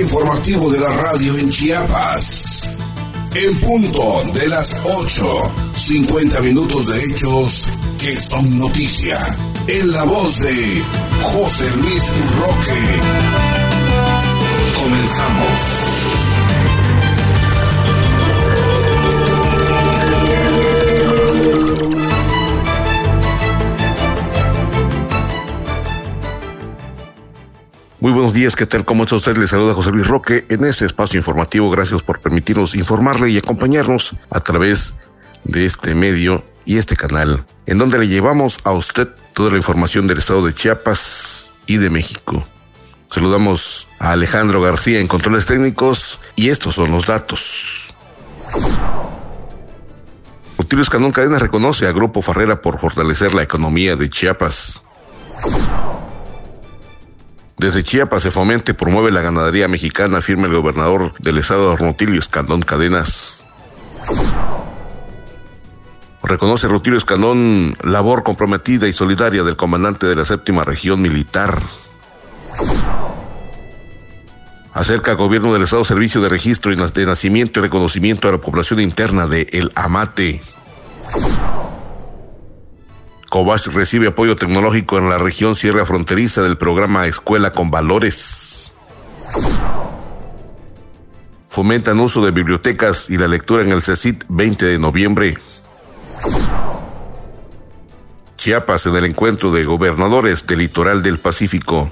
informativo de la radio en Chiapas. En punto de las 8, 50 minutos de hechos que son noticia. En la voz de José Luis Roque. Comenzamos. Muy buenos días, ¿qué tal? ¿Cómo está usted? Le saluda José Luis Roque en este espacio informativo. Gracias por permitirnos informarle y acompañarnos a través de este medio y este canal, en donde le llevamos a usted toda la información del estado de Chiapas y de México. Saludamos a Alejandro García en controles técnicos y estos son los datos. Rutilio Escanón Cadena reconoce a Grupo Farrera por fortalecer la economía de Chiapas. Desde Chiapas se fomenta y promueve la ganadería mexicana, afirma el gobernador del estado Rutilio Escandón Cadenas. Reconoce Rutilio Escandón labor comprometida y solidaria del comandante de la séptima región militar. Acerca gobierno del Estado Servicio de Registro de Nacimiento y Reconocimiento a la Población Interna de El Amate. Cobach recibe apoyo tecnológico en la región Sierra Fronteriza del programa Escuela con Valores. Fomentan uso de bibliotecas y la lectura en el CECIT 20 de noviembre. Chiapas en el encuentro de gobernadores del litoral del Pacífico.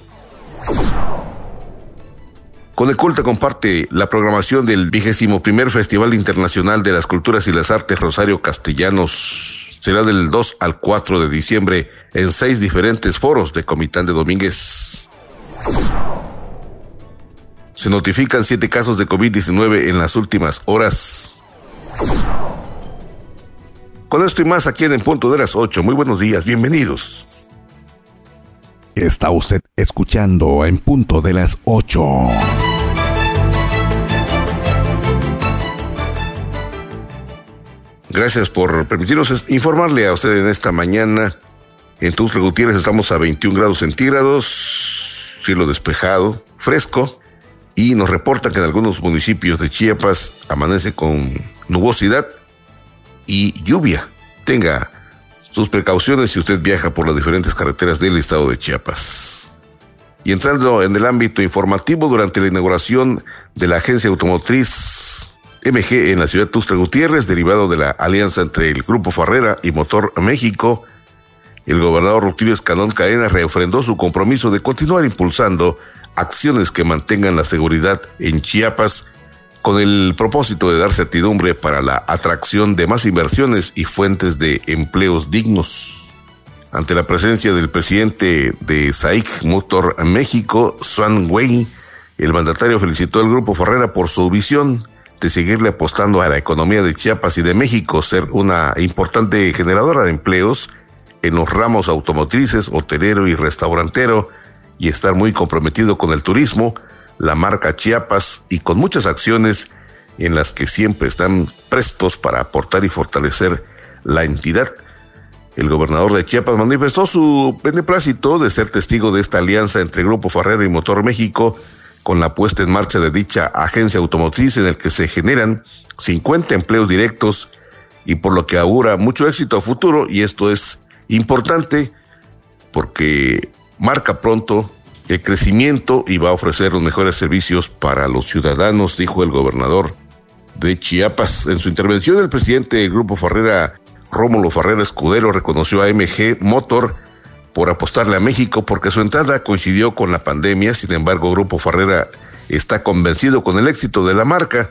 Coneculta comparte la programación del vigésimo primer Festival Internacional de las Culturas y las Artes Rosario Castellanos será del 2 al 4 de diciembre en seis diferentes foros de Comitán de Domínguez. Se notifican siete casos de COVID-19 en las últimas horas. Con esto y más aquí en el punto de las 8. Muy buenos días, bienvenidos. Está usted escuchando en punto de las 8. Gracias por permitirnos informarle a usted en esta mañana. En Tuxtla Gutiérrez estamos a 21 grados centígrados, cielo despejado, fresco, y nos reportan que en algunos municipios de Chiapas amanece con nubosidad y lluvia. Tenga sus precauciones si usted viaja por las diferentes carreteras del estado de Chiapas. Y entrando en el ámbito informativo, durante la inauguración de la agencia automotriz MG en la ciudad Tuxtla Gutiérrez, derivado de la alianza entre el Grupo Farrera y Motor México. El gobernador Rutilio Escalón Cadena reofrendó su compromiso de continuar impulsando acciones que mantengan la seguridad en Chiapas con el propósito de dar certidumbre para la atracción de más inversiones y fuentes de empleos dignos. Ante la presencia del presidente de SAIC Motor México, Swan Wei, el mandatario felicitó al Grupo Farrera por su visión de seguirle apostando a la economía de Chiapas y de México, ser una importante generadora de empleos en los ramos automotrices, hotelero y restaurantero, y estar muy comprometido con el turismo, la marca Chiapas y con muchas acciones en las que siempre están prestos para aportar y fortalecer la entidad. El gobernador de Chiapas manifestó su beneplácito de ser testigo de esta alianza entre Grupo Farrera y Motor México, con la puesta en marcha de dicha agencia automotriz en el que se generan 50 empleos directos y por lo que augura mucho éxito a futuro y esto es importante porque marca pronto el crecimiento y va a ofrecer los mejores servicios para los ciudadanos, dijo el gobernador de Chiapas. En su intervención, el presidente del Grupo Farrera, Rómulo Farrera Escudero, reconoció a MG Motor por apostarle a México porque su entrada coincidió con la pandemia. Sin embargo, Grupo Farrera está convencido con el éxito de la marca,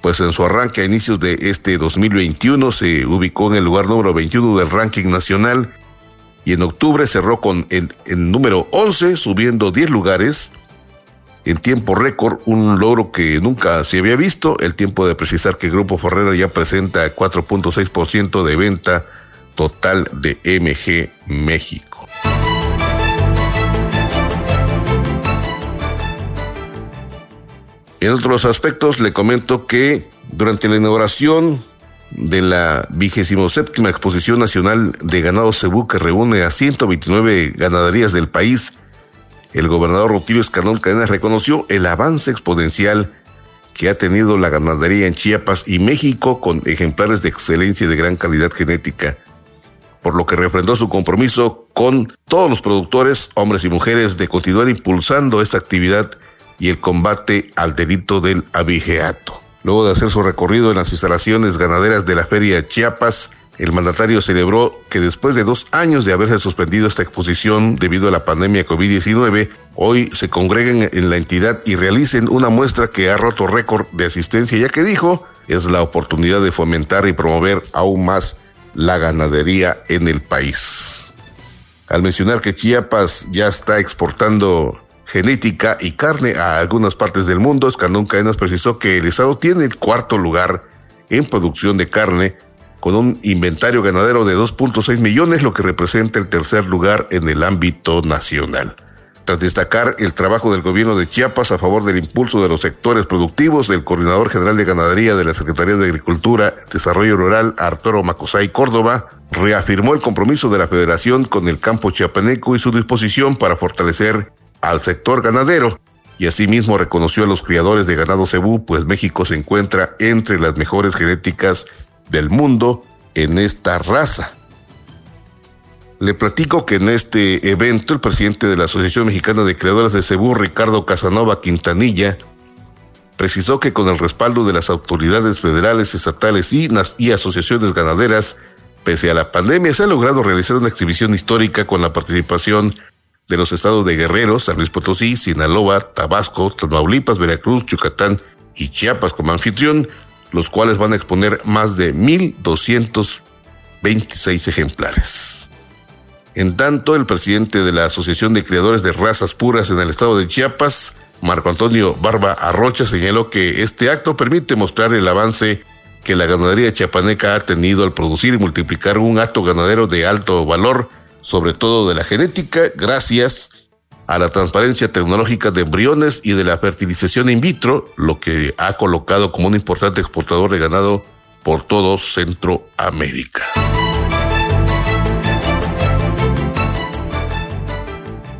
pues en su arranque a inicios de este 2021 se ubicó en el lugar número 21 del ranking nacional y en octubre cerró con el, el número 11, subiendo 10 lugares en tiempo récord, un logro que nunca se había visto. El tiempo de precisar que Grupo Ferrera ya presenta 4.6% de venta total de MG México. En otros aspectos le comento que durante la inauguración de la vigésimo séptima Exposición Nacional de Ganado Cebú que reúne a 129 ganaderías del país el gobernador Rutilio Escandón Cadenas reconoció el avance exponencial que ha tenido la ganadería en Chiapas y México con ejemplares de excelencia y de gran calidad genética, por lo que refrendó su compromiso con todos los productores, hombres y mujeres, de continuar impulsando esta actividad y el combate al delito del abigeato. Luego de hacer su recorrido en las instalaciones ganaderas de la Feria Chiapas, el mandatario celebró que después de dos años de haberse suspendido esta exposición debido a la pandemia COVID-19, hoy se congreguen en la entidad y realicen una muestra que ha roto récord de asistencia, ya que dijo, es la oportunidad de fomentar y promover aún más la ganadería en el país. Al mencionar que Chiapas ya está exportando genética y carne a algunas partes del mundo, Escandón Cadenas precisó que el Estado tiene el cuarto lugar en producción de carne, con un inventario ganadero de 2.6 millones, lo que representa el tercer lugar en el ámbito nacional. Tras destacar el trabajo del gobierno de Chiapas a favor del impulso de los sectores productivos, el coordinador general de ganadería de la Secretaría de Agricultura, Desarrollo Rural, Arturo Macosay Córdoba, reafirmó el compromiso de la Federación con el campo chiapaneco y su disposición para fortalecer al sector ganadero. Y asimismo reconoció a los criadores de ganado cebú, pues México se encuentra entre las mejores genéticas del mundo en esta raza. Le platico que en este evento el presidente de la Asociación Mexicana de Creadores de Cebú, Ricardo Casanova Quintanilla, precisó que con el respaldo de las autoridades federales, estatales y, asociaciones ganaderas, pese a la pandemia, se ha logrado realizar una exhibición histórica con la participación de los estados de Guerrero, San Luis Potosí, Sinaloa, Tabasco, Tamaulipas, Veracruz, Yucatán y Chiapas como anfitrión, los cuales van a exponer más de 1.226 ejemplares. En tanto, el presidente de la Asociación de Criadores de Razas Puras en el estado de Chiapas, Marco Antonio Barba Arrocha, señaló que este acto permite mostrar el avance que la ganadería chiapaneca ha tenido al producir y multiplicar un acto ganadero de alto valor, sobre todo de la genética, gracias a la transparencia tecnológica de embriones y de la fertilización in vitro, lo que ha colocado como un importante exportador de ganado por todo Centroamérica.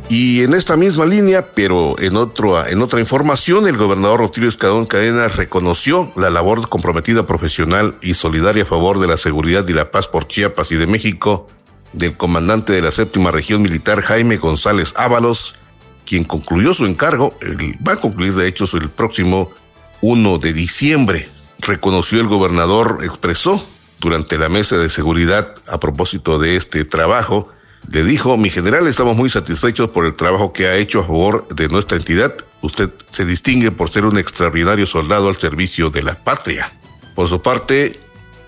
Y en esta misma línea, pero en, otro, en otra información, el gobernador Rotilio Escadón Cadena reconoció la labor comprometida profesional y solidaria a favor de la seguridad y la paz por Chiapas y de México del comandante de la séptima región militar Jaime González Ábalos, quien concluyó su encargo, va a concluir de hecho el próximo 1 de diciembre. Reconoció el gobernador, expresó durante la mesa de seguridad a propósito de este trabajo, le dijo, mi general, estamos muy satisfechos por el trabajo que ha hecho a favor de nuestra entidad. Usted se distingue por ser un extraordinario soldado al servicio de la patria. Por su parte,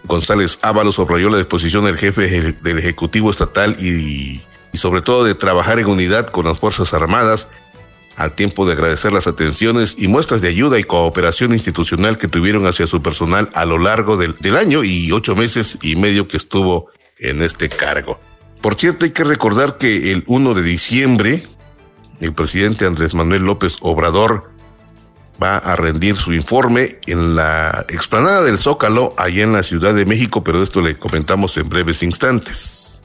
González Ábalos subrayó la disposición del jefe del Ejecutivo Estatal y, y sobre todo de trabajar en unidad con las Fuerzas Armadas, al tiempo de agradecer las atenciones y muestras de ayuda y cooperación institucional que tuvieron hacia su personal a lo largo del, del año y ocho meses y medio que estuvo en este cargo. Por cierto, hay que recordar que el 1 de diciembre, el presidente Andrés Manuel López Obrador va a rendir su informe en la explanada del Zócalo, allá en la Ciudad de México, pero esto le comentamos en breves instantes.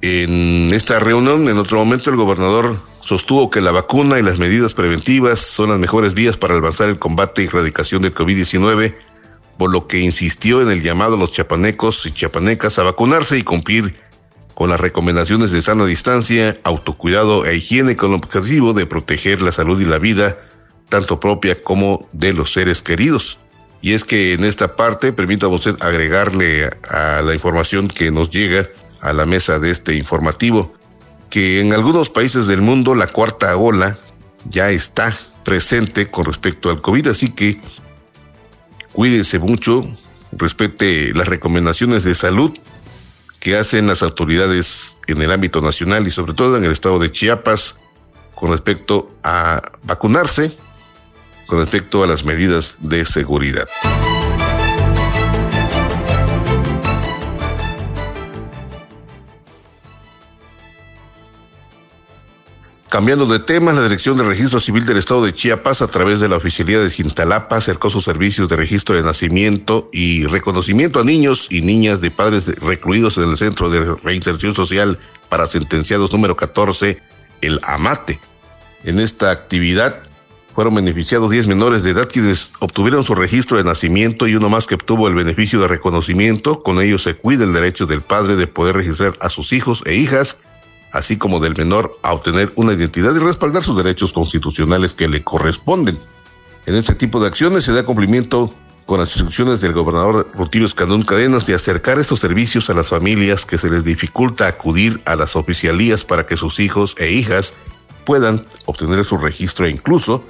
En esta reunión, en otro momento, el gobernador sostuvo que la vacuna y las medidas preventivas son las mejores vías para avanzar el combate y erradicación del COVID-19, por lo que insistió en el llamado a los chapanecos y chapanecas a vacunarse y cumplir con las recomendaciones de sana distancia, autocuidado e higiene con el objetivo de proteger la salud y la vida tanto propia como de los seres queridos. Y es que en esta parte, permítame usted agregarle a la información que nos llega a la mesa de este informativo, que en algunos países del mundo la cuarta ola ya está presente con respecto al COVID, así que cuídese mucho, respete las recomendaciones de salud que hacen las autoridades en el ámbito nacional y sobre todo en el estado de Chiapas con respecto a vacunarse con respecto a las medidas de seguridad. Cambiando de tema, la Dirección de Registro Civil del Estado de Chiapas, a través de la Oficialía de Cintalapa, acercó sus servicios de registro de nacimiento y reconocimiento a niños y niñas de padres recluidos en el Centro de Reinserción Social para Sentenciados número 14, el AMATE, En esta actividad fueron beneficiados 10 menores de edad quienes obtuvieron su registro de nacimiento y uno más que obtuvo el beneficio de reconocimiento. Con ello se cuida el derecho del padre de poder registrar a sus hijos e hijas, así como del menor a obtener una identidad y respaldar sus derechos constitucionales que le corresponden. En este tipo de acciones se da cumplimiento con las instrucciones del gobernador Rutilio Escandón Cadenas de acercar estos servicios a las familias que se les dificulta acudir a las oficialías para que sus hijos e hijas puedan obtener su registro e incluso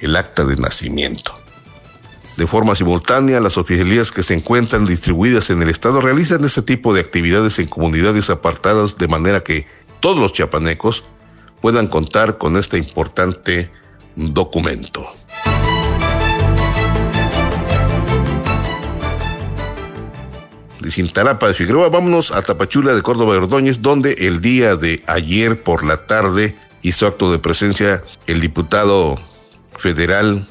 el acta de nacimiento. De forma simultánea, las oficialías que se encuentran distribuidas en el estado realizan este tipo de actividades en comunidades apartadas de manera que todos los chiapanecos puedan contar con este importante documento. De Cintalapa de Figueroa, vámonos a Tapachula de Córdoba de Ordóñez, donde el día de ayer por la tarde hizo acto de presencia el diputado federal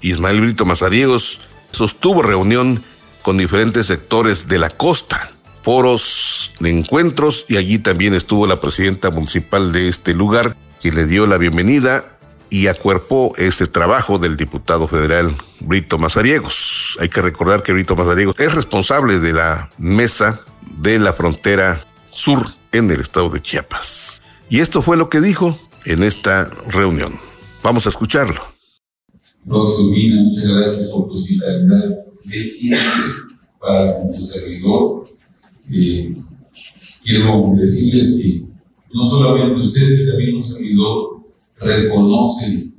Ismael Brito Mazariegos. Sostuvo reunión con diferentes sectores de la costa, foros de encuentros y allí también estuvo la presidenta municipal de este lugar que le dio la bienvenida y acuerpó este trabajo del diputado federal Brito Mazariegos. Hay que recordar que Brito Mazariegos es responsable de la mesa de la frontera sur en el estado de Chiapas. Y esto fue lo que dijo en esta reunión. Vamos a escucharlo. Rosubina, muchas gracias por tu hospitalidad de siempre para con tu servidor. Eh, quiero decirles que no solamente ustedes, también un servidor, reconocen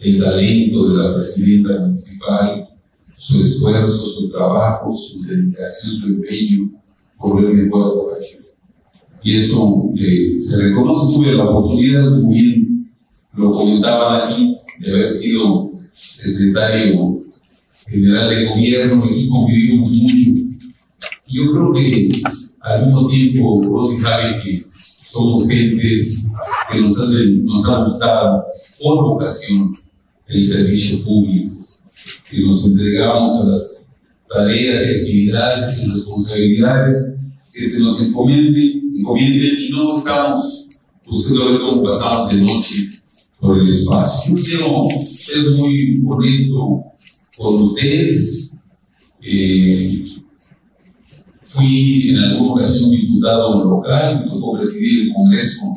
el talento de la presidenta municipal, su esfuerzo, su trabajo, su dedicación, su empeño por el mejor trabajo y eso eh, se reconoce. Tuve la oportunidad, muy bien lo comentaban aquí, de haber sido secretario general de gobierno y convivimos mucho. Yo creo que al mismo tiempo, Rosy sabe que somos gentes que nos, nos ha gustado por vocación el servicio público, que nos entregamos a las tareas y actividades y responsabilidades que se nos encomiende y no estamos buscando ver cómo pasamos de noche por el espacio. Quiero ser muy honesto con ustedes. Eh, fui en alguna ocasión diputado local, me tocó presidir el Congreso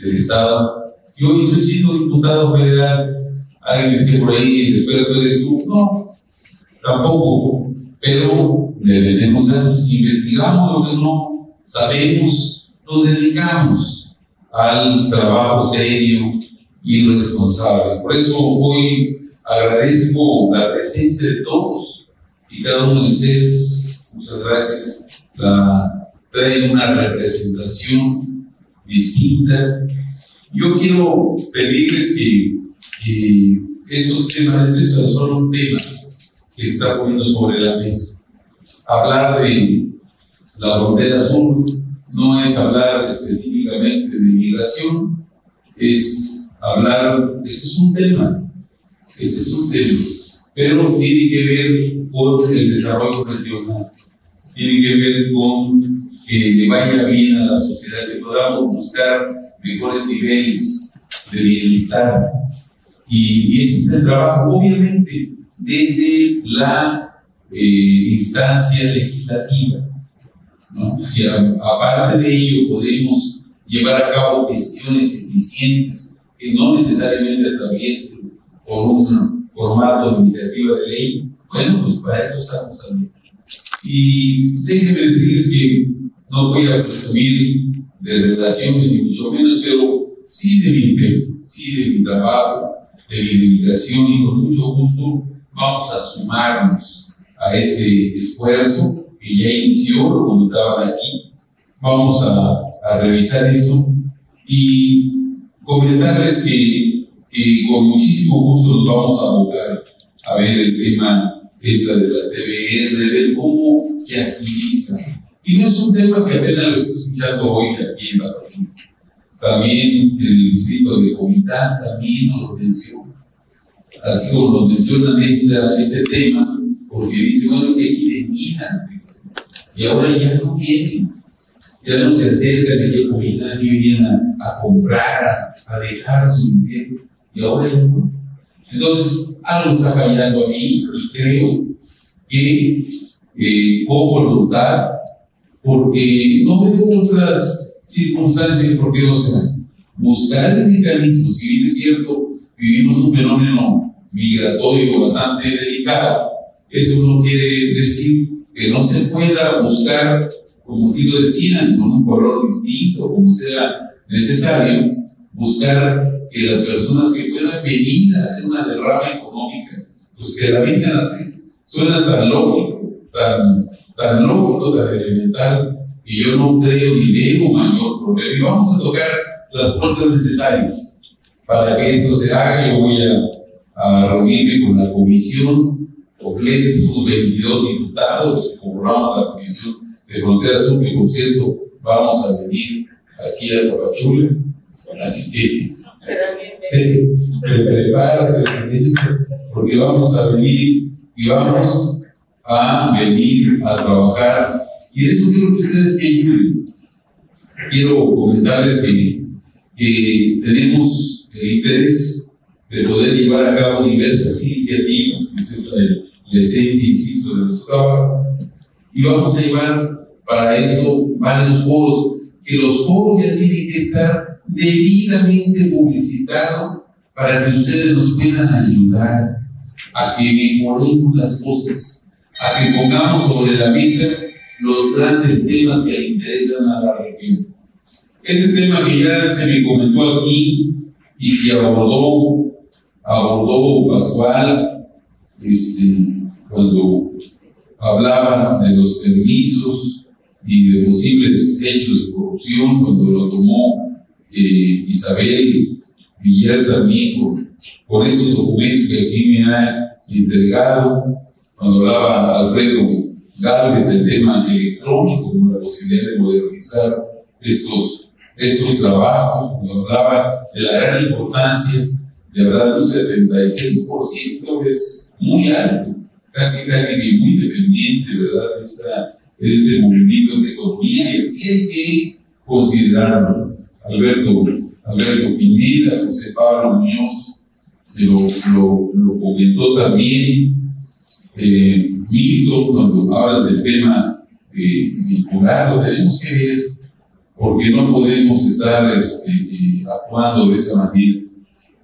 del Estado, y hoy estoy siendo diputado federal. Alguien dice por ahí, espero que eres tú. No, tampoco, pero le tenemos años, investigamos lo que no sabemos nos dedicamos al trabajo serio y responsable. Por eso hoy agradezco la presencia de todos y cada uno de ustedes. Muchas gracias. La, traen una representación distinta. Yo quiero pedirles que, que estos temas, este es solo un tema que está poniendo sobre la mesa. Hablar de la frontera sur, no es hablar específicamente de inmigración, es hablar, ese es un tema, ese es un tema, pero tiene que ver con el desarrollo regional, tiene que ver con que vaya bien a la sociedad, que podamos buscar mejores niveles de bienestar. Y, ese es el trabajo, obviamente, desde la eh, instancia legislativa si aparte de ello podemos llevar a cabo gestiones eficientes que no necesariamente atraviesen por un formato de iniciativa de ley, bueno, pues para eso estamos también. Y déjenme decirles que no voy a presumir de relaciones ni mucho menos, pero sí de mi empeño, sí de mi trabajo, de mi dedicación y con mucho gusto vamos a sumarnos a este esfuerzo que ya inició, lo comentaban aquí. Vamos a, a revisar eso y comentarles que, con muchísimo gusto nos vamos a abocar a ver el tema esa de la TVR, ver cómo se activiza. Y no es un tema que apenas lo estoy escuchando hoy aquí en la región. También en el distrito de Comitán también nos lo menciona. Así como nos mencionan este, este tema, porque dicen, bueno, es que aquí venían, y ahora ya no vienen, ya se acercan a la comunidad ni vienen a, comprar, a, dejar su dinero. y ahora no. Entonces, algo está fallando ahí y creo que eh, con voluntad, porque no veo otras circunstancias por qué no se. Buscar el mecanismo, si bien es cierto, vivimos un fenómeno migratorio bastante delicado, eso no quiere decir que no se pueda buscar, como lo decían, con un color distinto, como sea necesario, buscar que las personas que puedan venir a hacer una derrama económica, pues que la vengan a hacer. Suena tan lógico, tan, tan lógico, tan elemental, y yo no creo ni veo mayor problema. Y vamos a tocar las puertas necesarias para que esto se haga. Yo voy a, a reunirme con la comisión completa, somos 22 diputados que conformamos la comisión de Frontera Sur, que por cierto vamos a venir aquí a Tapachula. Así que te, te preparas, porque vamos a venir y vamos a venir a trabajar. Y eso quiero que ustedes me ayuden. Quiero comentarles que, que tenemos el interés de poder llevar a cabo diversas iniciativas, que es esa la esencia, insisto, de nuestro trabajo. Y vamos a llevar para eso varios foros, que los foros ya tienen que estar debidamente publicitados para que ustedes nos puedan ayudar a que mejoremos las cosas, a que pongamos sobre la mesa los grandes temas que interesan a la región. Este tema que ya se me comentó aquí y que abordó, abordó Pascual, este, cuando hablaba de los permisos y de posibles hechos de corrupción, cuando lo tomó eh, Isabel Villar también con, estos documentos que aquí me ha entregado, cuando hablaba Alfredo Gálvez del tema electrónico, como la posibilidad de modernizar estos, estos trabajos, cuando hablaba de la gran importancia de hablar de un 76%, es muy alto, casi casi muy dependiente, ¿verdad?, de, esta, de este movimiento de economía, y así hay que considerarlo. Alberto Alberto Pineda, José Pablo Muñoz, que lo, lo, comentó también, eh, Milton, cuando habla del tema eh, vinculado, tenemos que ver, porque no podemos estar este, eh, actuando de esa manera.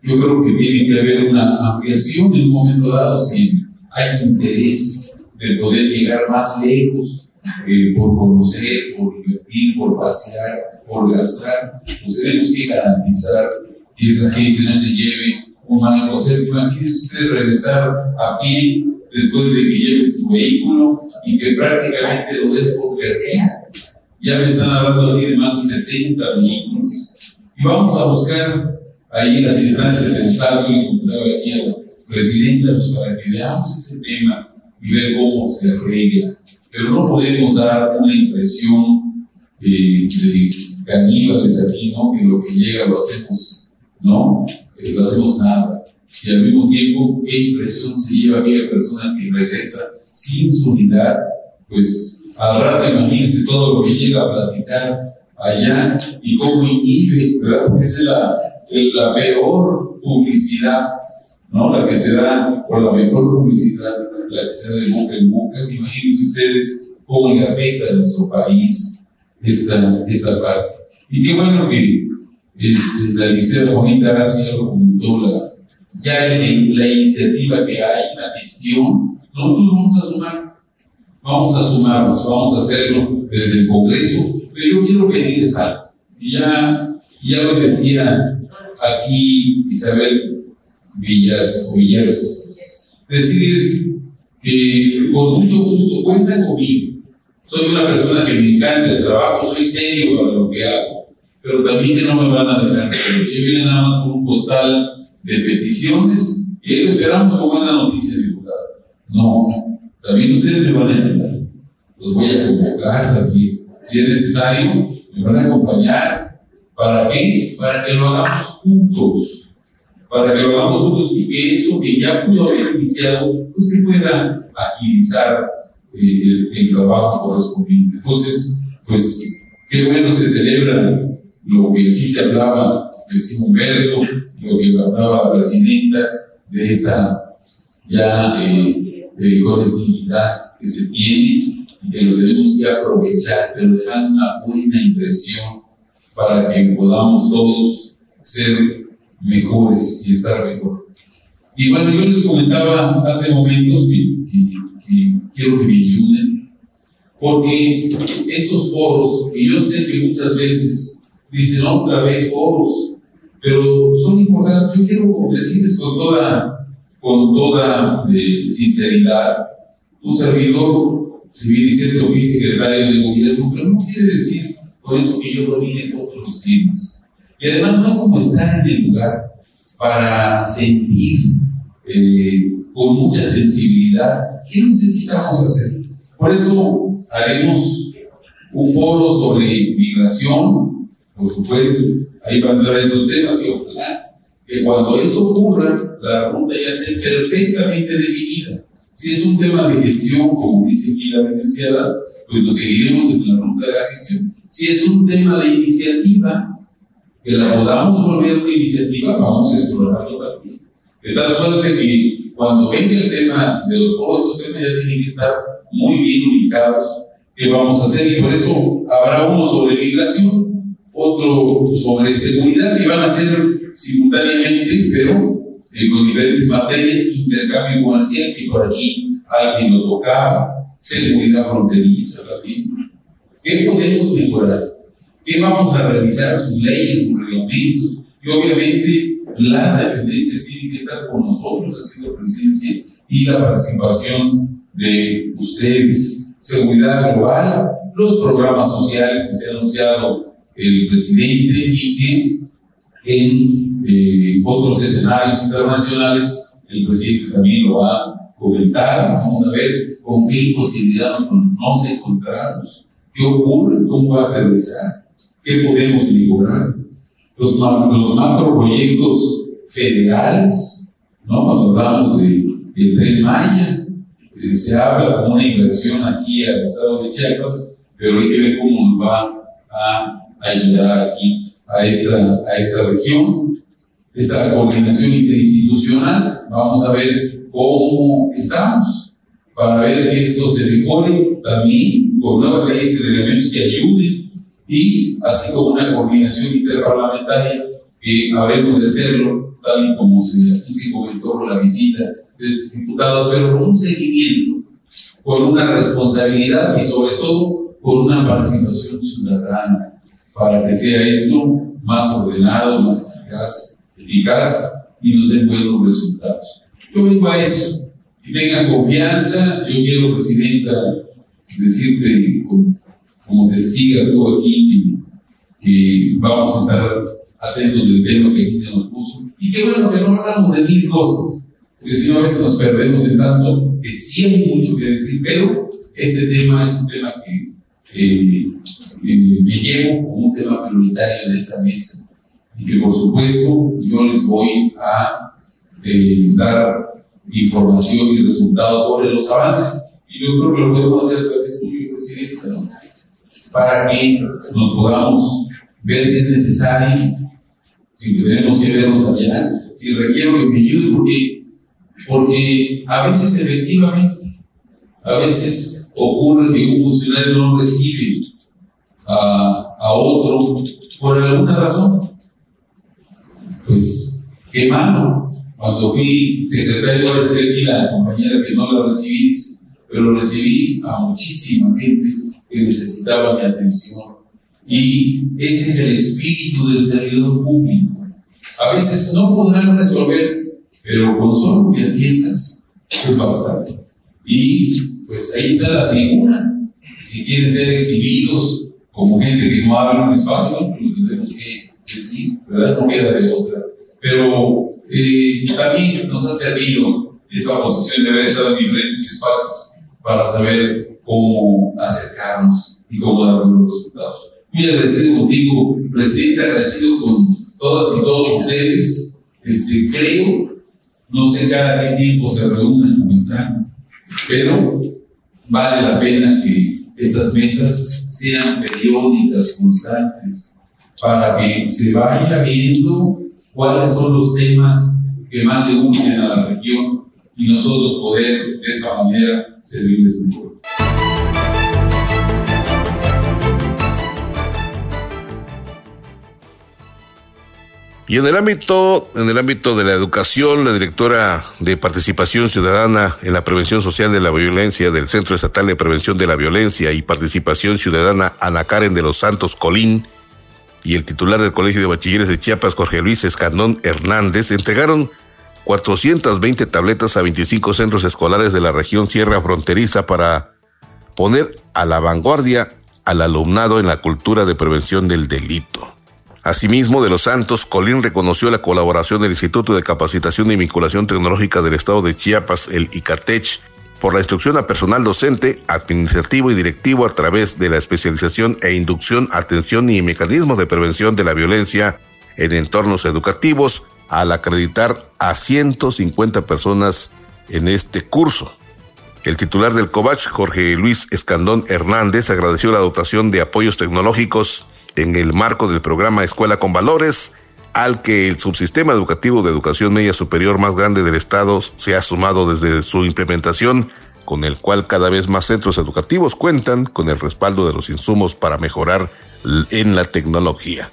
Yo creo que tiene que haber una ampliación en un momento dado, si hay interés de poder llegar más lejos, eh, por conocer, por invertir, por pasear, por gastar, pues tenemos que garantizar que esa gente no se lleve un mal concepto. Imagínense ustedes regresar a pie después de que lleves tu vehículo y que prácticamente lo des por. Ya me están hablando aquí de más de 70 vehículos. Y vamos a buscar ahí las instancias del salto y aquí a la presidenta pues, para que veamos ese tema y ver cómo se arregla. Pero no podemos dar una impresión eh, de caníbales aquí, ¿no? Que lo que llega lo hacemos, ¿no? Eh, lo hacemos nada. Y al mismo tiempo, ¿qué impresión se lleva aquella persona que regresa sin su unidad? Pues al rato imagínense todo lo que llega a platicar allá y cómo inhibe, ¿verdad? Porque es la, la peor publicidad, ¿no? La que se da, por la mejor publicidad, da de boca en boca. Imagínense ustedes cómo le afecta a nuestro país esta, esta parte. Y qué bueno que este, la licenciada Juanita García lo comentó, ya en la iniciativa que hay, la gestión, nosotros vamos a sumar, vamos a sumarnos, vamos a hacerlo desde el Congreso, pero yo quiero pedirles algo. Ya, ya lo decía aquí Isabel Villas o Villers, que con mucho gusto cuentan conmigo soy una persona que me encanta el trabajo, soy serio para lo que hago, pero también que no me van a dejar. Yo vine nada más con un postal de peticiones y ahí lo esperamos con buena noticia, diputado. No, también ustedes me van a ayudar. Los voy a convocar también. Si es necesario, me van a acompañar. ¿Para qué? Para que lo hagamos juntos. Para que lo hagamos juntos y que eso que ya pudo haber iniciado, pues que pueda agilizar el, el, trabajo correspondiente. Entonces, pues, qué bueno se celebra lo que aquí se hablaba decía Humberto, lo que hablaba la presidenta, de esa ya eh, eh, que se tiene y que lo tenemos que aprovechar, pero dejar una buena impresión para que podamos todos ser mejores y estar mejor. Y bueno, yo les comentaba hace momentos que, quiero que me ayuden, porque estos foros, y yo sé que muchas veces dicen otra vez foros, pero son importantes. Yo quiero decirles con toda, con toda eh, sinceridad, un servidor, si bien dice que fui secretario de gobierno, pero no quiere decir por eso que yo domine todos los temas. Y además no como estar en el lugar para sentir eh, con mucha sensibilidad qué necesitamos hacer. Por eso haremos un foro sobre migración, por supuesto, ahí van a entrar esos temas y ojalá que cuando eso ocurra, la ruta ya esté perfectamente definida. Si es un tema de gestión, como dice aquí la licenciada, pues lo seguiremos en la ruta de la gestión. Si es un tema de iniciativa, que la podamos volver una iniciativa, vamos a explorarlo también. De tal suerte que cuando venga el tema de los foros, temas ya tienen que estar muy bien ubicados, qué vamos a hacer, y por eso habrá uno sobre migración, otro sobre seguridad, y van a ser simultáneamente, pero eh, con diferentes materias, intercambio comercial, que por aquí alguien lo tocaba, seguridad fronteriza también. ¿Qué podemos mejorar? ¿Qué vamos a revisar? Sus leyes, sus reglamentos. Y obviamente las dependencias tienen que estar con nosotros haciendo presencia y la participación de ustedes. Seguridad global, los programas sociales que se ha anunciado el presidente y que en eh, otros escenarios internacionales el presidente también lo va a comentar. Vamos a ver con qué posibilidades nos encontramos, qué ocurre, cómo va a aterrizar, qué podemos mejorar. Los, los macroproyectos federales, ¿no? cuando hablamos de, del tren Maya, eh, se habla como una inversión aquí al estado de Chiapas, pero hay que ver cómo nos va a ayudar aquí a esa, a esa región. Esa coordinación interinstitucional, vamos a ver cómo estamos para ver que esto se mejore también con nuevas leyes y reglamentos que ayuden y así como una coordinación interparlamentaria que habremos de hacerlo tal y como se, aquí se comentó por la visita de diputados, pero con un seguimiento, con una responsabilidad y sobre todo con una participación ciudadana para que sea esto más ordenado, más eficaz, eficaz y nos den buenos resultados. Yo vengo a eso, que tengan confianza, yo quiero, Presidenta, decirte como, testiga tú aquí que, vamos a estar atentos del tema que aquí se nos puso. Y que bueno, que no hablamos de mil cosas, porque si no a veces nos perdemos en tanto que sí hay mucho que decir, pero este tema es un tema que eh, me llevo como un tema prioritario de esta mesa. Y que por supuesto yo les voy a eh, dar información y resultados sobre los avances. Y yo creo que lo podemos hacer a través tuyo, presidente, para que nos podamos ver si es necesario, si tenemos que vernos allá, si requiero que me ayude, porque, porque a veces efectivamente, a veces ocurre que un funcionario no recibe a, otro por alguna razón. Pues, qué malo. Cuando fui secretario de decir la compañera que no la recibí, pero recibí a muchísima gente que necesitaba mi atención. Y ese es el espíritu del servidor público. A veces no podrán resolver, pero con solo que atiendas es bastante. Y pues ahí está la tribuna. Si quieren ser exhibidos como gente que no habla un espacio, pues lo tendremos que decir, ¿verdad? No queda de otra. Pero eh, también nos ha servido esa posición de haber estado en diferentes espacios para saber cómo acercarnos y cómo dar buenos resultados. Muy agradecido contigo, presidente, agradecido con todas y todos ustedes. Este, creo, no sé cada qué tiempo se reúnen como están, pero vale la pena que estas mesas sean periódicas, constantes, para que se vaya viendo cuáles son los temas que más le unen a la región y nosotros poder de esa manera servirles mejor. Y en el ámbito, en el ámbito de la educación, la directora de participación ciudadana en la prevención social de la violencia del Centro Estatal de Prevención de la Violencia y Participación Ciudadana, Ana Karen de los Santos Colín, y el titular del Colegio de Bachilleres de Chiapas, Jorge Luis Escandón Hernández, entregaron 420 tabletas a 25 centros escolares de la región Sierra Fronteriza para poner a la vanguardia al alumnado en la cultura de prevención del delito. Asimismo, de los Santos, Colín reconoció la colaboración del Instituto de Capacitación y Vinculación Tecnológica del Estado de Chiapas, el ICATECH, por la instrucción a personal docente, administrativo y directivo a través de la especialización e inducción, atención y mecanismos de prevención de la violencia en entornos educativos, al acreditar a 150 personas en este curso. El titular del COVACH, Jorge Luis Escandón Hernández, agradeció la dotación de apoyos tecnológicos en el marco del programa Escuela con Valores, al que el subsistema educativo de educación media superior más grande del Estado se ha sumado desde su implementación, con el cual cada vez más centros educativos cuentan con el respaldo de los insumos para mejorar en la tecnología.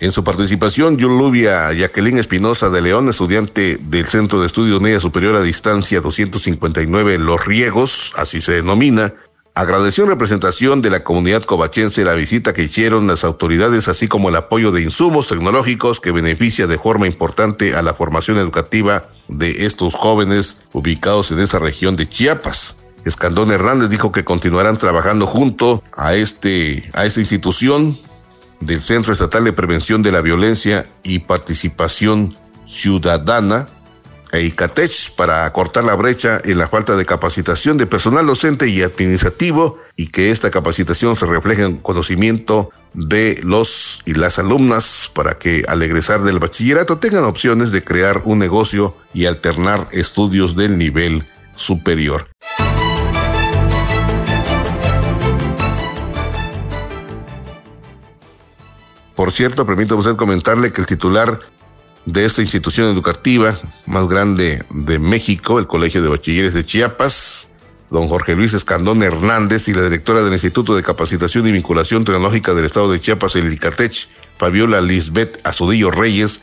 En su participación, Yulubia Jacqueline Espinosa de León, estudiante del Centro de Estudios Media Superior a Distancia 259 Los Riegos, así se denomina, Agradeció en representación de la comunidad covachense la visita que hicieron las autoridades, así como el apoyo de insumos tecnológicos que beneficia de forma importante a la formación educativa de estos jóvenes ubicados en esa región de Chiapas. Escandón Hernández dijo que continuarán trabajando junto a este a esta institución del Centro Estatal de Prevención de la Violencia y Participación Ciudadana e para cortar la brecha en la falta de capacitación de personal docente y administrativo y que esta capacitación se refleje en conocimiento de los y las alumnas para que al egresar del bachillerato tengan opciones de crear un negocio y alternar estudios del nivel superior. Por cierto, permítame usted comentarle que el titular de esta institución educativa más grande de México, el Colegio de Bachilleres de Chiapas, don Jorge Luis Escandón Hernández y la directora del Instituto de Capacitación y Vinculación Tecnológica del Estado de Chiapas, el ICATECH, Fabiola Lisbeth Azudillo Reyes,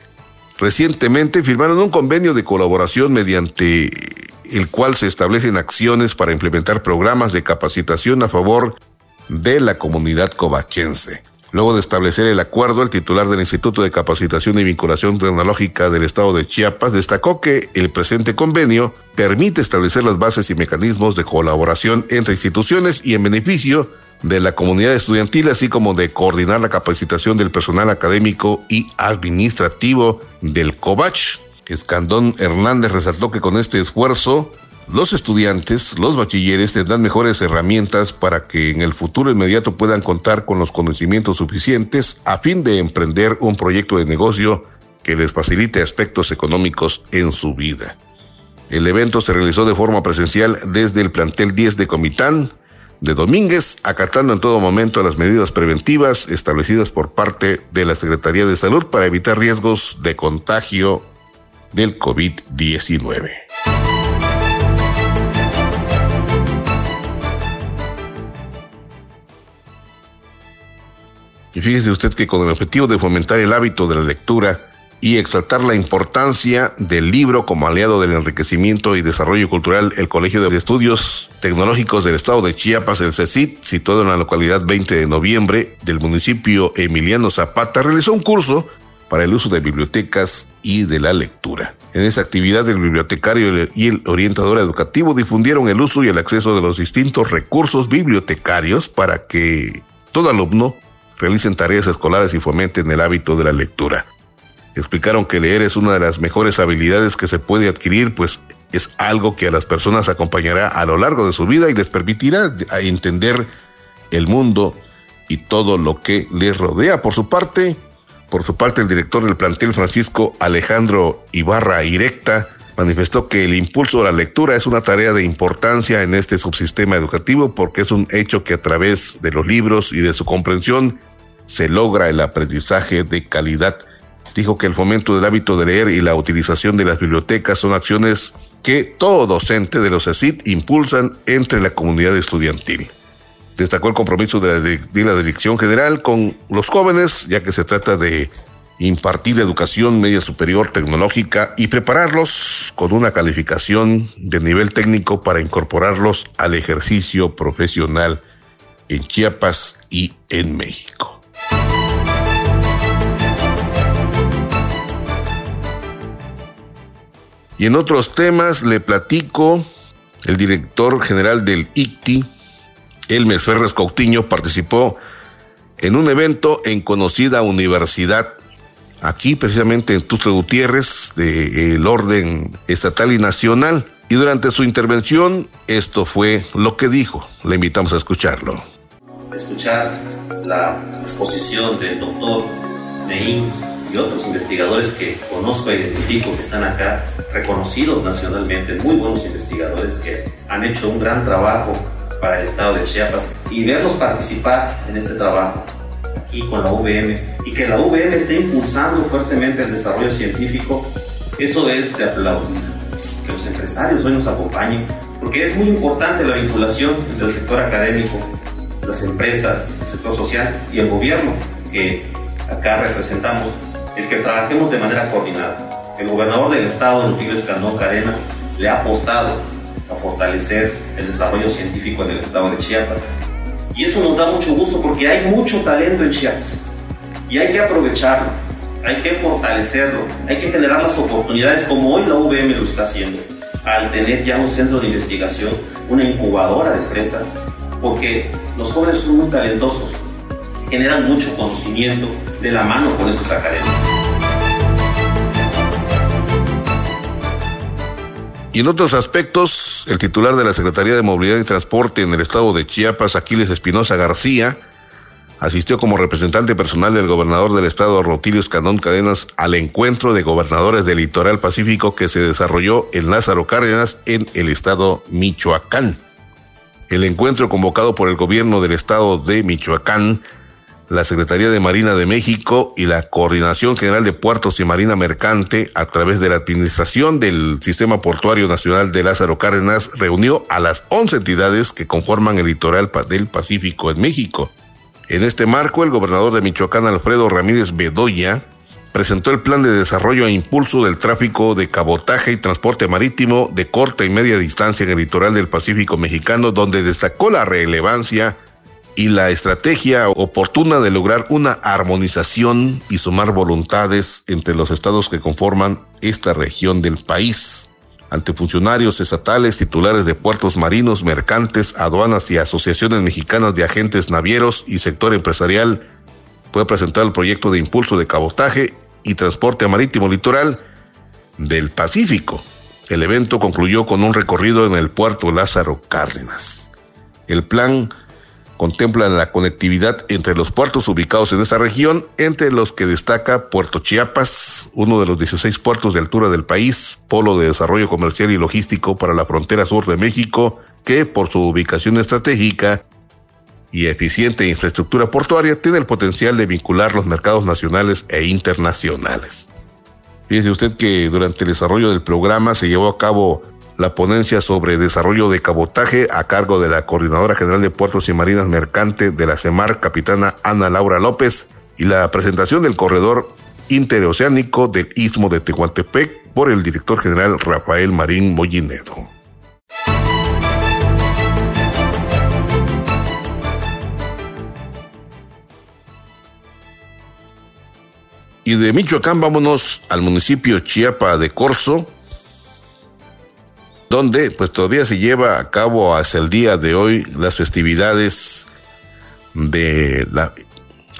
recientemente firmaron un convenio de colaboración mediante el cual se establecen acciones para implementar programas de capacitación a favor de la comunidad covachense. Luego de establecer el acuerdo, el titular del Instituto de Capacitación y Vinculación Tecnológica del Estado de Chiapas destacó que el presente convenio permite establecer las bases y mecanismos de colaboración entre instituciones y en beneficio de la comunidad estudiantil, así como de coordinar la capacitación del personal académico y administrativo del COVACH. Escandón Hernández resaltó que con este esfuerzo los estudiantes, los bachilleres tendrán mejores herramientas para que en el futuro inmediato puedan contar con los conocimientos suficientes a fin de emprender un proyecto de negocio que les facilite aspectos económicos en su vida. El evento se realizó de forma presencial desde el plantel 10 de Comitán de Domínguez, acatando en todo momento las medidas preventivas establecidas por parte de la Secretaría de Salud para evitar riesgos de contagio del COVID-19. Y fíjese usted que con el objetivo de fomentar el hábito de la lectura y exaltar la importancia del libro como aliado del enriquecimiento y desarrollo cultural, el Colegio de Estudios Tecnológicos del Estado de Chiapas, el CECIT, situado en la localidad 20 de noviembre del municipio Emiliano Zapata, realizó un curso para el uso de bibliotecas y de la lectura. En esa actividad, el bibliotecario y el orientador educativo difundieron el uso y el acceso de los distintos recursos bibliotecarios para que todo alumno realicen tareas escolares y fomenten el hábito de la lectura. Explicaron que leer es una de las mejores habilidades que se puede adquirir, pues es algo que a las personas acompañará a lo largo de su vida y les permitirá entender el mundo y todo lo que les rodea. Por su parte, por su parte, el director del plantel Francisco Alejandro Ibarra Irecta manifestó que el impulso a la lectura es una tarea de importancia en este subsistema educativo porque es un hecho que a través de los libros y de su comprensión se logra el aprendizaje de calidad. Dijo que el fomento del hábito de leer y la utilización de las bibliotecas son acciones que todo docente de los ESID impulsan entre la comunidad estudiantil. Destacó el compromiso de la Dirección General con los jóvenes, ya que se trata de impartir educación media superior tecnológica y prepararlos con una calificación de nivel técnico para incorporarlos al ejercicio profesional en Chiapas y en México. Y en otros temas le platico, el director general del ICTI, Elmer Ferres Coutinho, participó en un evento en conocida universidad aquí precisamente en Tuxtla Gutiérrez, del orden estatal y nacional. Y durante su intervención, esto fue lo que dijo. Le invitamos a escucharlo. Escuchar la exposición del doctor Neín y otros investigadores que conozco e identifico que están acá, reconocidos nacionalmente, muy buenos investigadores que han hecho un gran trabajo para el estado de Chiapas y verlos participar en este trabajo aquí con la UVM y que la UVM esté impulsando fuertemente el desarrollo científico, eso es de aplaudir. Que los empresarios hoy nos acompañen, porque es muy importante la vinculación del sector académico, las empresas, el sector social y el gobierno, que acá representamos, el que trabajemos de manera coordinada. El gobernador del estado, Rutilio Escandón Cadenas, le ha apostado a fortalecer el desarrollo científico en el estado de Chiapas y eso nos da mucho gusto porque hay mucho talento en Chiapas. Y hay que aprovecharlo, hay que fortalecerlo, hay que generar las oportunidades como hoy la UVM lo está haciendo, al tener ya un centro de investigación, una incubadora de empresas, porque los jóvenes son muy talentosos, generan mucho conocimiento de la mano con estos académicos. Y en otros aspectos, el titular de la Secretaría de Movilidad y Transporte en el estado de Chiapas, Aquiles Espinosa García, asistió como representante personal del gobernador del estado, Rotilio Escandón Cadenas, al encuentro de gobernadores del litoral pacífico que se desarrolló en Lázaro Cárdenas, en el estado Michoacán. El encuentro convocado por el gobierno del estado de Michoacán la Secretaría de Marina de México y la Coordinación General de Puertos y Marina Mercante, a través de la Administración del Sistema Portuario Nacional de Lázaro Cárdenas, reunió a las 11 entidades que conforman el litoral del Pacífico en México. En este marco, el gobernador de Michoacán, Alfredo Ramírez Bedoya, presentó el plan de desarrollo e impulso del tráfico de cabotaje y transporte marítimo de corta y media distancia en el litoral del Pacífico mexicano, donde destacó la relevancia y la estrategia oportuna de lograr una armonización y sumar voluntades entre los estados que conforman esta región del país. Ante funcionarios estatales, titulares de puertos marinos, mercantes, aduanas y asociaciones mexicanas de agentes navieros y sector empresarial, fue presentado el proyecto de impulso de cabotaje y transporte marítimo litoral del Pacífico. El evento concluyó con un recorrido en el puerto Lázaro Cárdenas. El plan contemplan la conectividad entre los puertos ubicados en esta región, entre los que destaca Puerto Chiapas, uno de los 16 puertos de altura del país, polo de desarrollo comercial y logístico para la frontera sur de México, que por su ubicación estratégica y eficiente infraestructura portuaria tiene el potencial de vincular los mercados nacionales e internacionales. Fíjese usted que durante el desarrollo del programa se llevó a cabo la ponencia sobre desarrollo de cabotaje a cargo de la Coordinadora General de Puertos y Marinas Mercante de la CEMAR, capitana Ana Laura López, y la presentación del corredor interoceánico del Istmo de Tehuantepec por el director general Rafael Marín Mollinedo. Y de Michoacán vámonos al municipio Chiapa de Corzo, donde pues todavía se lleva a cabo hasta el día de hoy las festividades de la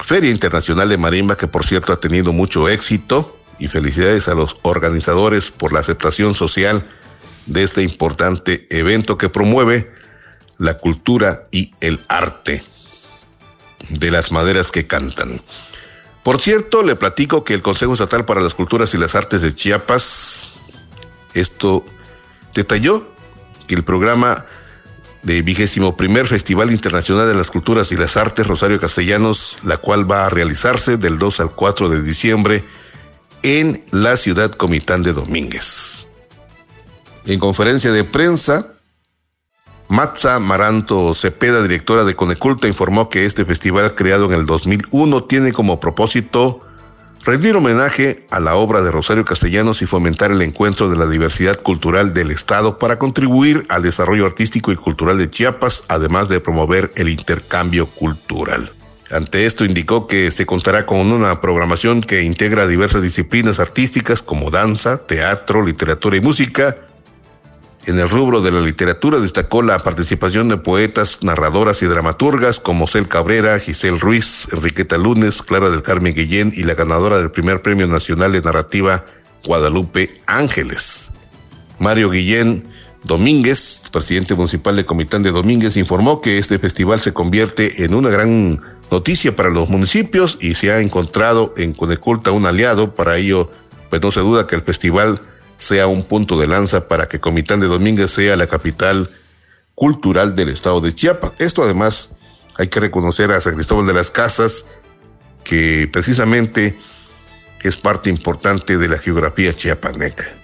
Feria Internacional de Marimba, que por cierto ha tenido mucho éxito, y felicidades a los organizadores por la aceptación social de este importante evento que promueve la cultura y el arte de las maderas que cantan. Por cierto, le platico que el Consejo Estatal para las Culturas y las Artes de Chiapas, esto detalló que el programa del vigésimo primer Festival Internacional de las Culturas y las Artes Rosario Castellanos, la cual va a realizarse del 2 al 4 de diciembre en la ciudad Comitán de Domínguez. En conferencia de prensa, Matza Maranto Cepeda, directora de Coneculta, informó que este festival creado en el 2001 tiene como propósito rendir homenaje a la obra de Rosario Castellanos y fomentar el encuentro de la diversidad cultural del Estado para contribuir al desarrollo artístico y cultural de Chiapas, además de promover el intercambio cultural. Ante esto indicó que se contará con una programación que integra diversas disciplinas artísticas como danza, teatro, literatura y música. En el rubro de la literatura destacó la participación de poetas, narradoras y dramaturgas como Cel Cabrera, Giselle Ruiz, Enriqueta Lunes, Clara del Carmen Guillén y la ganadora del primer Premio Nacional de Narrativa Guadalupe Ángeles. Mario Guillén Domínguez, presidente municipal de Comitán de Domínguez, informó que este festival se convierte en una gran noticia para los municipios y se ha encontrado en Coneculta un aliado. Para ello, pues no se duda que el festival sea un punto de lanza para que Comitán de Domínguez sea la capital cultural del estado de Chiapas. Esto además hay que reconocer a San Cristóbal de las Casas, que precisamente es parte importante de la geografía chiapaneca.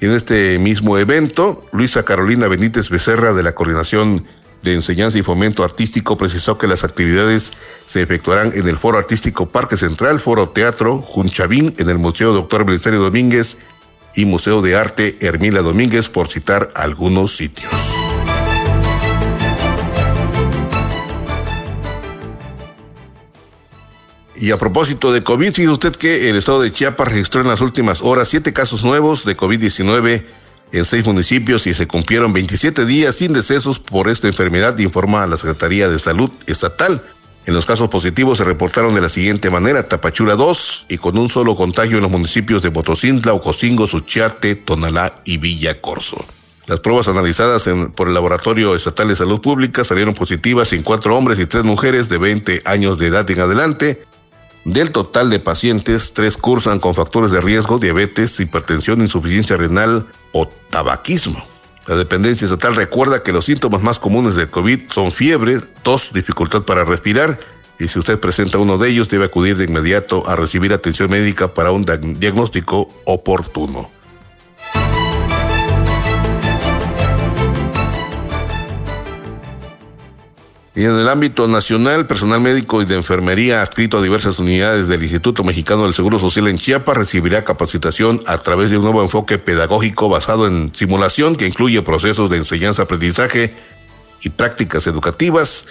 En este mismo evento, Luisa Carolina Benítez Becerra de la Coordinación de Enseñanza y Fomento Artístico precisó que las actividades se efectuarán en el Foro Artístico Parque Central, Foro Teatro Junchavín, en el Museo Doctor Belisario Domínguez y Museo de Arte Hermila Domínguez, por citar algunos sitios. Y a propósito de COVID, fíjese usted que el estado de Chiapas registró en las últimas horas siete casos nuevos de COVID-19 en seis municipios y se cumplieron 27 días sin decesos por esta enfermedad, informa la Secretaría de Salud Estatal. En los casos positivos se reportaron de la siguiente manera, Tapachula 2 y con un solo contagio en los municipios de Botocintla, Ocosingo, Suchiate, Tonalá y Villa Corso. Las pruebas analizadas por el Laboratorio Estatal de Salud Pública salieron positivas en cuatro hombres y tres mujeres de 20 años de edad en adelante. Del total de pacientes, tres cursan con factores de riesgo, diabetes, hipertensión, insuficiencia renal o tabaquismo. La dependencia estatal recuerda que los síntomas más comunes del COVID son fiebre, tos, dificultad para respirar y si usted presenta uno de ellos debe acudir de inmediato a recibir atención médica para un diagnóstico oportuno. Y en el ámbito nacional, personal médico y de enfermería adscrito a diversas unidades del Instituto Mexicano del Seguro Social en Chiapas recibirá capacitación a través de un nuevo enfoque pedagógico basado en simulación que incluye procesos de enseñanza-aprendizaje y prácticas educativas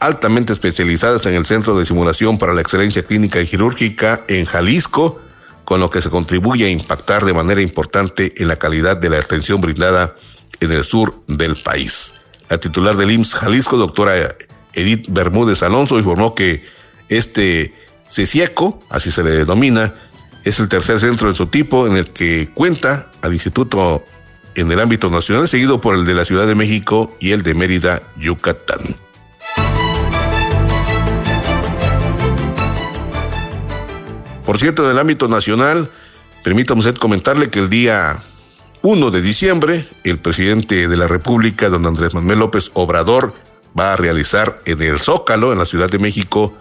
altamente especializadas en el Centro de Simulación para la Excelencia Clínica y Quirúrgica en Jalisco, con lo que se contribuye a impactar de manera importante en la calidad de la atención brindada en el sur del país. La titular del IMSS Jalisco, doctora Edith Bermúdez Alonso, informó que este CECIACO, así se le denomina, es el tercer centro de su tipo en el que cuenta al instituto en el ámbito nacional, seguido por el de la Ciudad de México y el de Mérida, Yucatán. Por cierto, en el ámbito nacional, permítame comentarle que el día 1 de diciembre, el presidente de la República, don Andrés Manuel López Obrador, va a realizar en el Zócalo, en la Ciudad de México,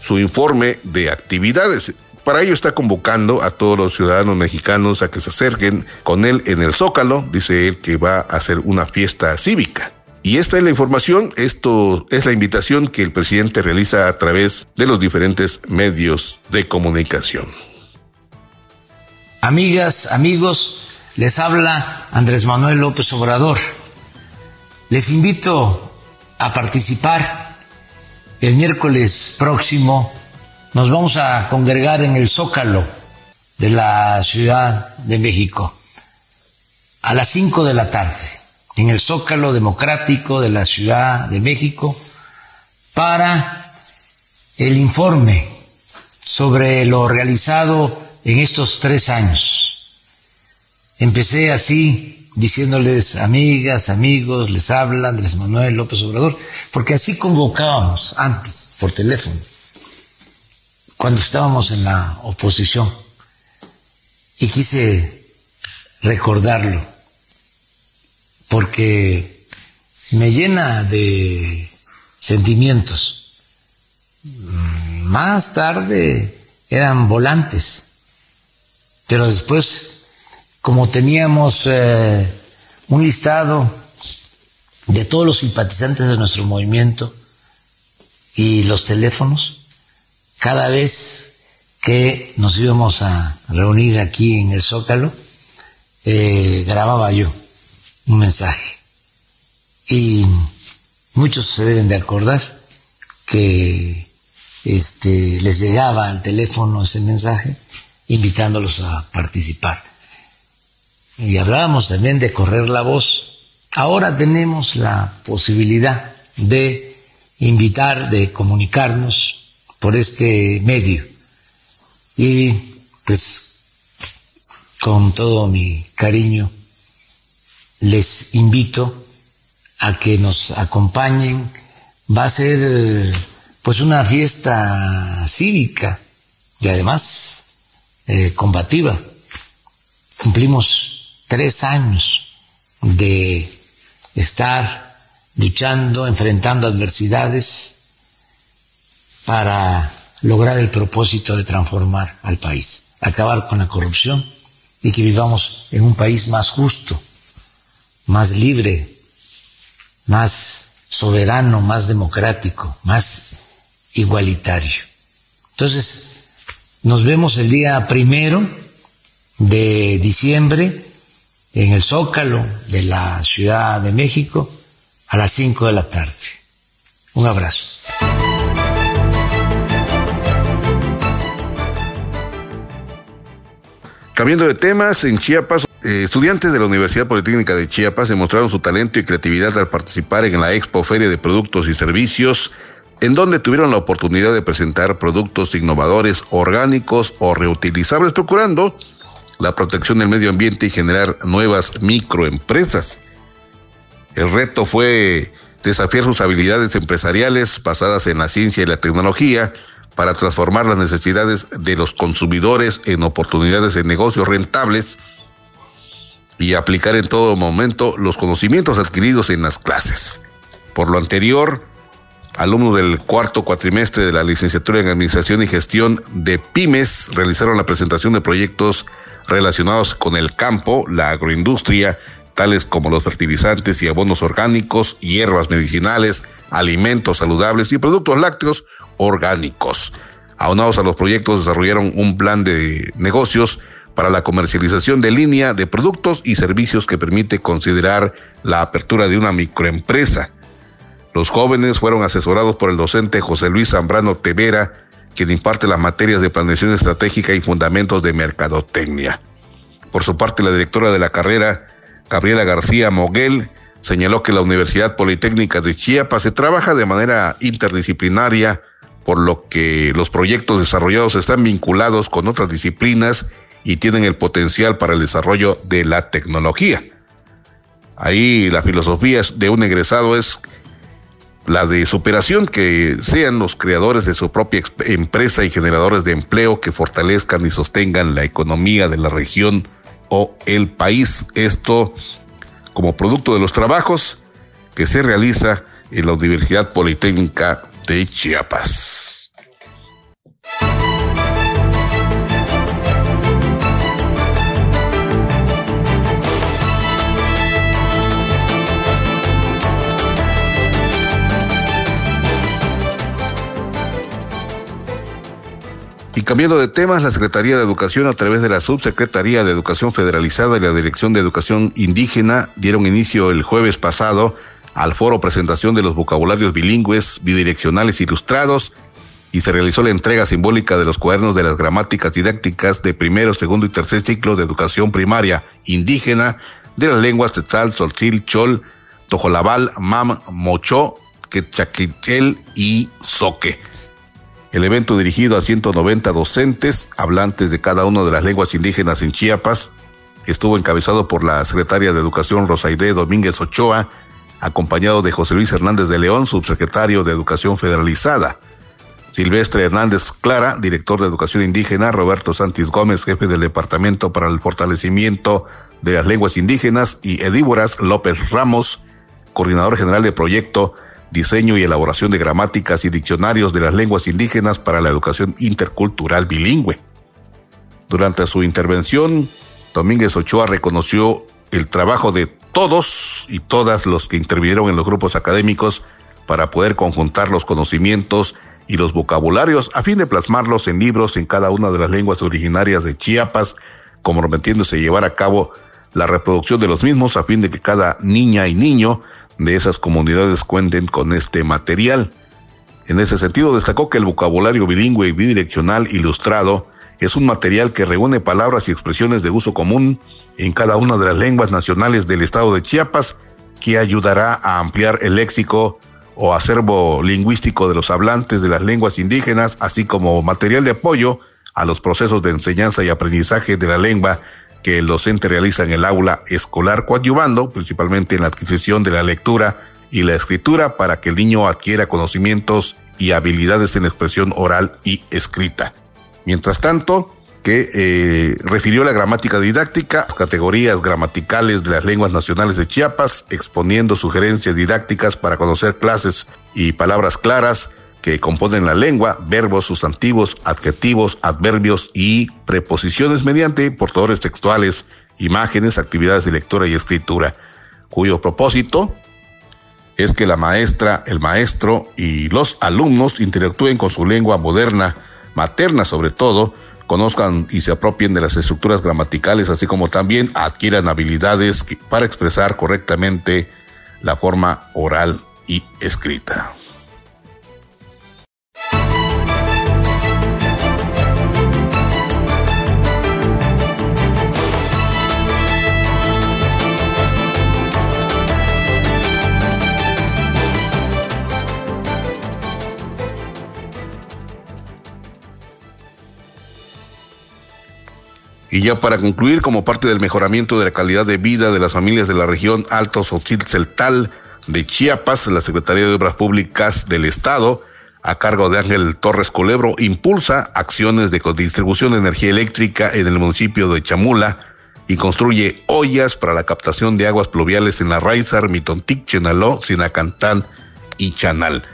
su informe de actividades. Para ello está convocando a todos los ciudadanos mexicanos a que se acerquen con él en el Zócalo. Dice él que va a hacer una fiesta cívica. Y esta es la información, esto es la invitación que el presidente realiza a través de los diferentes medios de comunicación. Amigas, amigos, les habla Andrés Manuel López Obrador. Les invito a participar. El miércoles próximo nos vamos a congregar en el Zócalo de la Ciudad de México a las 5 de la tarde, en el Zócalo Democrático de la Ciudad de México, para el informe sobre lo realizado en estos tres años Empecé así, diciéndoles amigas, amigos, les habla Andrés Manuel López Obrador, porque así convocábamos antes por teléfono, cuando estábamos en la oposición. Y quise recordarlo, porque me llena de sentimientos. Más tarde eran volantes, pero después, como teníamos eh, un listado de todos los simpatizantes de nuestro movimiento y los teléfonos, cada vez que nos íbamos a reunir aquí en el Zócalo, eh, grababa yo un mensaje. Y muchos se deben de acordar que este, les llegaba al teléfono ese mensaje invitándolos a participar. Y hablábamos también de correr la voz. Ahora tenemos la posibilidad de invitar, de comunicarnos por este medio. Y pues con todo mi cariño les invito a que nos acompañen. Va a ser pues una fiesta cívica y además eh, combativa. Cumplimos tres años de estar luchando, enfrentando adversidades para lograr el propósito de transformar al país, acabar con la corrupción y que vivamos en un país más justo, más libre, más soberano, más democrático, más igualitario. Entonces, nos vemos el día primero de diciembre en el Zócalo de la Ciudad de México a las cinco de la tarde. Un abrazo. Cambiando de temas, en Chiapas, eh, estudiantes de la Universidad Politécnica de Chiapas demostraron su talento y creatividad al participar en la Expo Feria de Productos y Servicios, en donde tuvieron la oportunidad de presentar productos innovadores, orgánicos o reutilizables, procurando la protección del medio ambiente y generar nuevas microempresas. El reto fue desafiar sus habilidades empresariales basadas en la ciencia y la tecnología, para transformar las necesidades de los consumidores en oportunidades de negocios rentables y aplicar en todo momento los conocimientos adquiridos en las clases. Por lo anterior, alumnos del cuarto cuatrimestre de la licenciatura en Administración y Gestión de Pymes realizaron la presentación de proyectos relacionados con el campo, la agroindustria, tales como los fertilizantes y abonos orgánicos, hierbas medicinales, alimentos saludables y productos lácteos orgánicos. Aunados a los proyectos, desarrollaron un plan de negocios para la comercialización de línea de productos y servicios que permite considerar la apertura de una microempresa. Los jóvenes fueron asesorados por el docente José Luis Zambrano Tevera, quien imparte las materias de planeación estratégica y fundamentos de mercadotecnia. Por su parte, la directora de la carrera, Gabriela García Moguel, señaló que la Universidad Politécnica de Chiapas se trabaja de manera interdisciplinaria por lo que los proyectos desarrollados están vinculados con otras disciplinas y tienen el potencial para el desarrollo de la tecnología. Ahí la filosofía de un egresado es la de superación, que sean los creadores de su propia empresa y generadores de empleo que fortalezcan y sostengan la economía de la región o el país. Esto como producto de los trabajos que se realiza en la Universidad Politécnica de Chiapas. Y cambiando de temas, la Secretaría de Educación a través de la Subsecretaría de Educación Federalizada y la Dirección de Educación Indígena dieron inicio el jueves pasado al foro presentación de los vocabularios bilingües, bidireccionales ilustrados y se realizó la entrega simbólica de los cuadernos de las gramáticas didácticas de primero, segundo y tercer ciclo de educación primaria indígena de las lenguas Tetzal, Solzil, Chol, Tojolabal, Mam, Mocho, Quechaquitel y Soque. El evento dirigido a 190 docentes, hablantes de cada una de las lenguas indígenas en Chiapas, estuvo encabezado por la secretaria de Educación Rosaide Domínguez Ochoa, acompañado de José Luis Hernández de León, subsecretario de Educación Federalizada. Silvestre Hernández Clara, director de Educación Indígena, Roberto Santis Gómez, jefe del Departamento para el Fortalecimiento de las Lenguas Indígenas, y Edíboras López Ramos, coordinador general de proyecto, diseño y elaboración de gramáticas y diccionarios de las lenguas indígenas para la educación intercultural bilingüe. Durante su intervención, Domínguez Ochoa reconoció el trabajo de todos y todas los que intervinieron en los grupos académicos para poder conjuntar los conocimientos y los vocabularios a fin de plasmarlos en libros en cada una de las lenguas originarias de Chiapas, comprometiéndose a llevar a cabo la reproducción de los mismos a fin de que cada niña y niño de esas comunidades cuenten con este material. En ese sentido, destacó que el vocabulario bilingüe y bidireccional ilustrado es un material que reúne palabras y expresiones de uso común en cada una de las lenguas nacionales del estado de Chiapas, que ayudará a ampliar el léxico o acervo lingüístico de los hablantes de las lenguas indígenas, así como material de apoyo a los procesos de enseñanza y aprendizaje de la lengua que el docente realiza en el aula escolar, coadyuvando principalmente en la adquisición de la lectura y la escritura para que el niño adquiera conocimientos y habilidades en expresión oral y escrita. Mientras tanto, que eh, refirió la gramática didáctica, categorías gramaticales de las lenguas nacionales de Chiapas, exponiendo sugerencias didácticas para conocer clases y palabras claras que componen la lengua, verbos, sustantivos, adjetivos, adverbios y preposiciones mediante portadores textuales, imágenes, actividades de lectura y escritura, cuyo propósito es que la maestra, el maestro y los alumnos interactúen con su lengua moderna, materna sobre todo, conozcan y se apropien de las estructuras gramaticales, así como también adquieran habilidades para expresar correctamente la forma oral y escrita. Y ya para concluir, como parte del mejoramiento de la calidad de vida de las familias de la región Alto Celtal de Chiapas, la Secretaría de Obras Públicas del Estado, a cargo de Ángel Torres Culebro, impulsa acciones de distribución de energía eléctrica en el municipio de Chamula y construye ollas para la captación de aguas pluviales en la Raizar, Mitontic, Chenaló, Sinacantán y Chanal.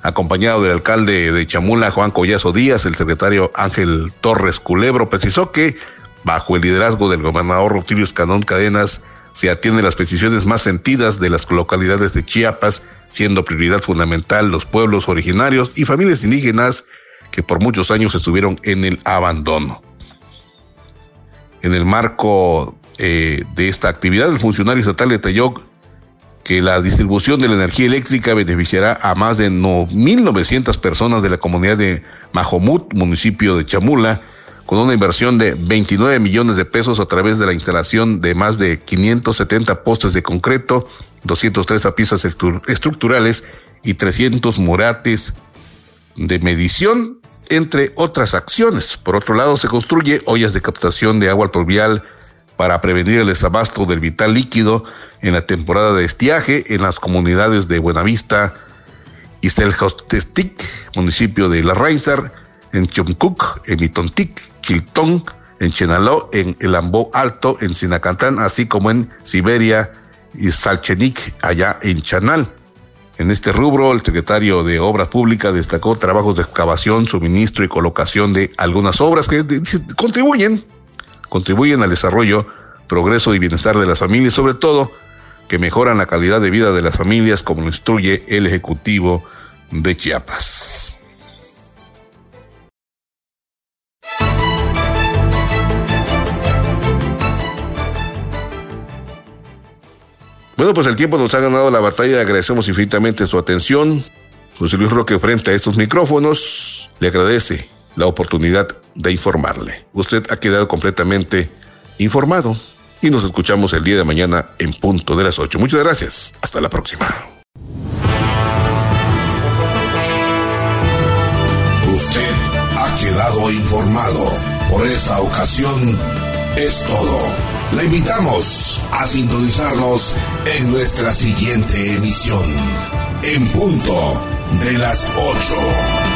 Acompañado del alcalde de Chamula, Juan Collazo Díaz, el secretario Ángel Torres Culebro precisó que Bajo el liderazgo del gobernador Rutilio Escanón Cadenas, se atienden las peticiones más sentidas de las localidades de Chiapas, siendo prioridad fundamental los pueblos originarios y familias indígenas que por muchos años estuvieron en el abandono. En el marco eh, de esta actividad, el funcionario estatal detalló que la distribución de la energía eléctrica beneficiará a más de 1.900 personas de la comunidad de Majomut, municipio de Chamula, con una inversión de 29 millones de pesos a través de la instalación de más de 570 postes de concreto, 203 piezas estructurales y 300 morates de medición, entre otras acciones. Por otro lado, se construye ollas de captación de agua pluvial para prevenir el desabasto del vital líquido en la temporada de estiaje en las comunidades de Buenavista y Selhostestic, municipio de La Raizar, en Chumcuc, en Mitontic, Quiltón, en Chenaló, en El Ambó Alto, en Sinacantán, así como en Siberia y Salchenik, allá en Chanal. En este rubro, el secretario de Obras Públicas destacó trabajos de excavación, suministro y colocación de algunas obras que contribuyen, contribuyen al desarrollo, progreso y bienestar de las familias, sobre todo que mejoran la calidad de vida de las familias, como lo instruye el Ejecutivo de Chiapas. Bueno, pues el tiempo nos ha ganado la batalla. Agradecemos infinitamente su atención. José Luis Roque frente a estos micrófonos le agradece la oportunidad de informarle. Usted ha quedado completamente informado y nos escuchamos el día de mañana en punto de las 8. Muchas gracias. Hasta la próxima. Usted ha quedado informado. Por esta ocasión es todo. Le invitamos a sintonizarnos en nuestra siguiente emisión, en punto de las 8.